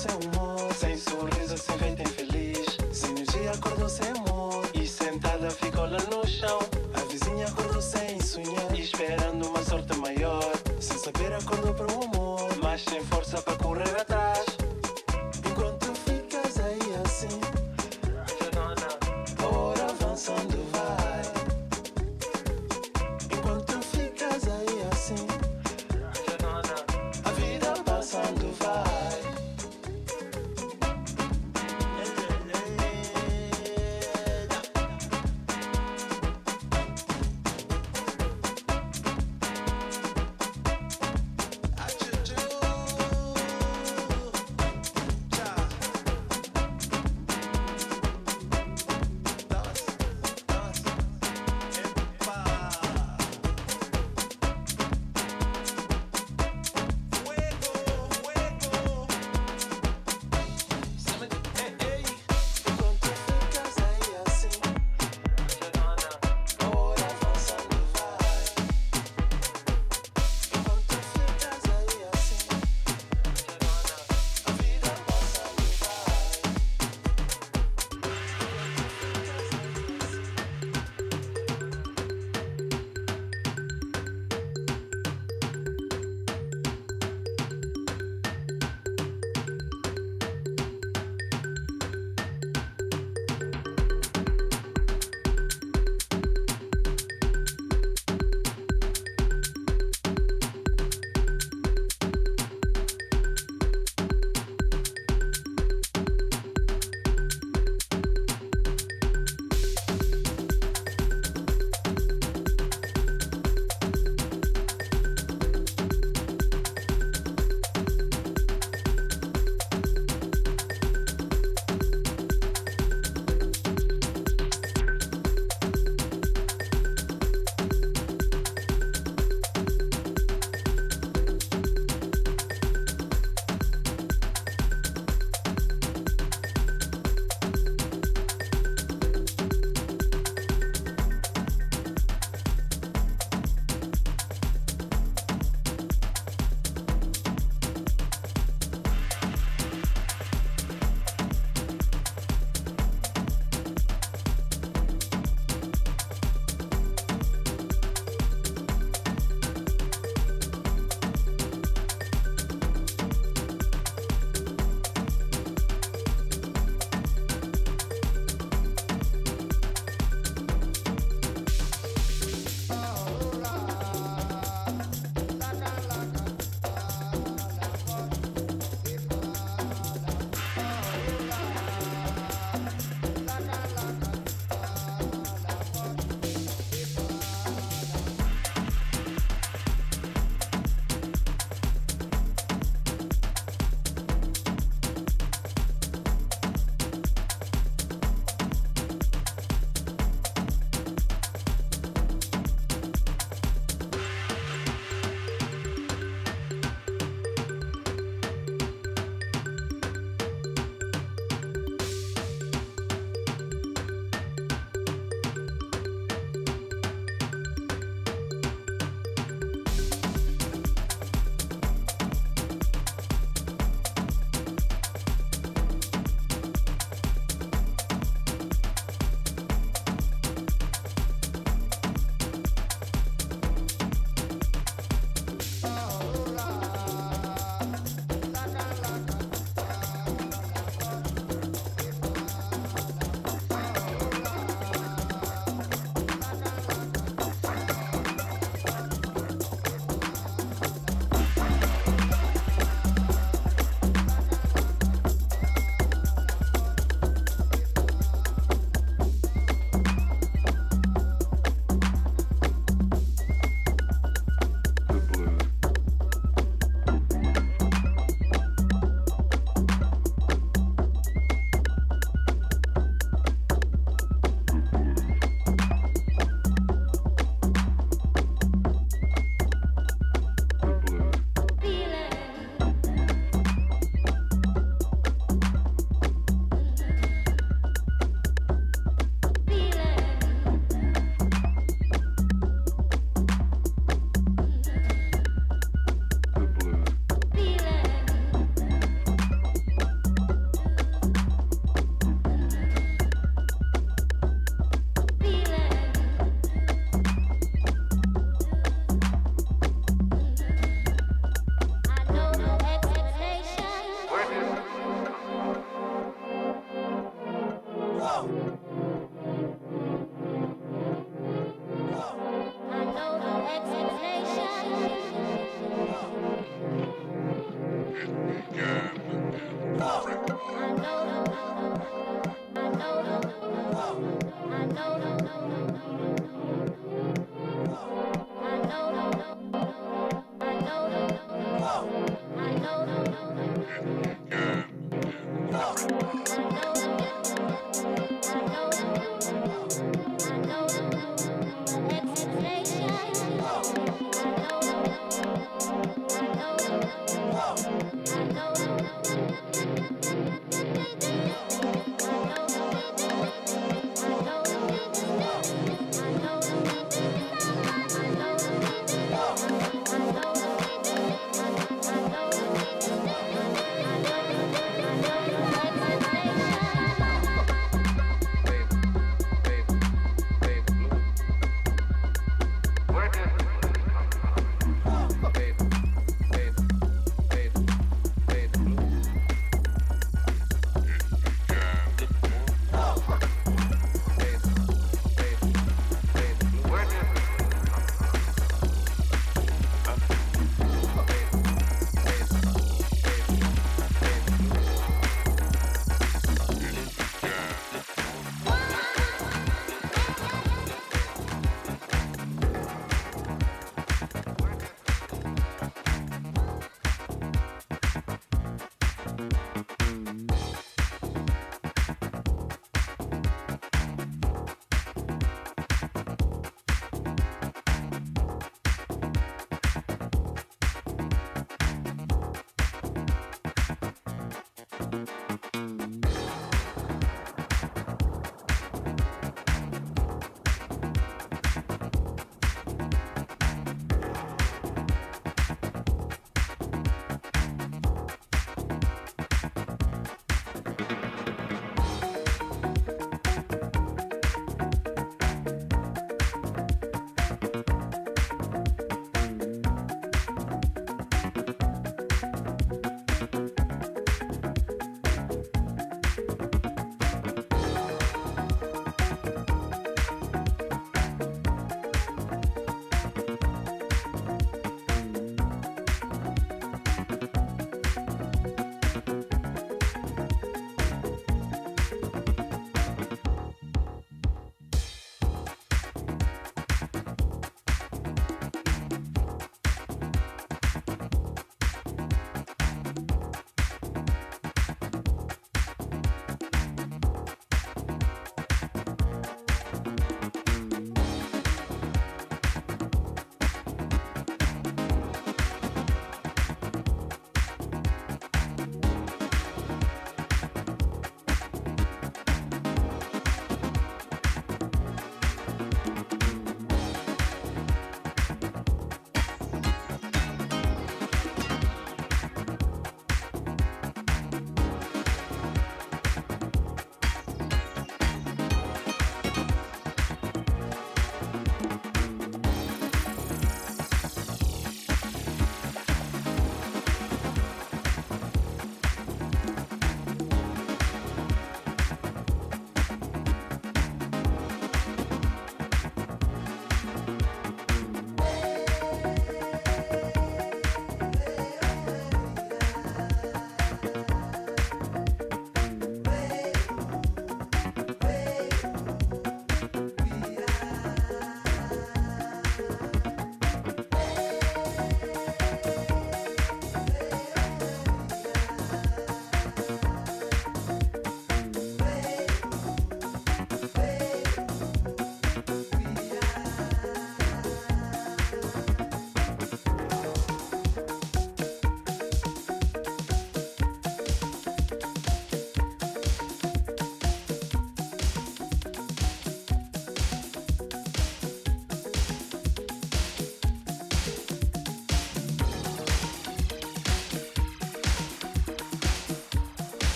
sem humor,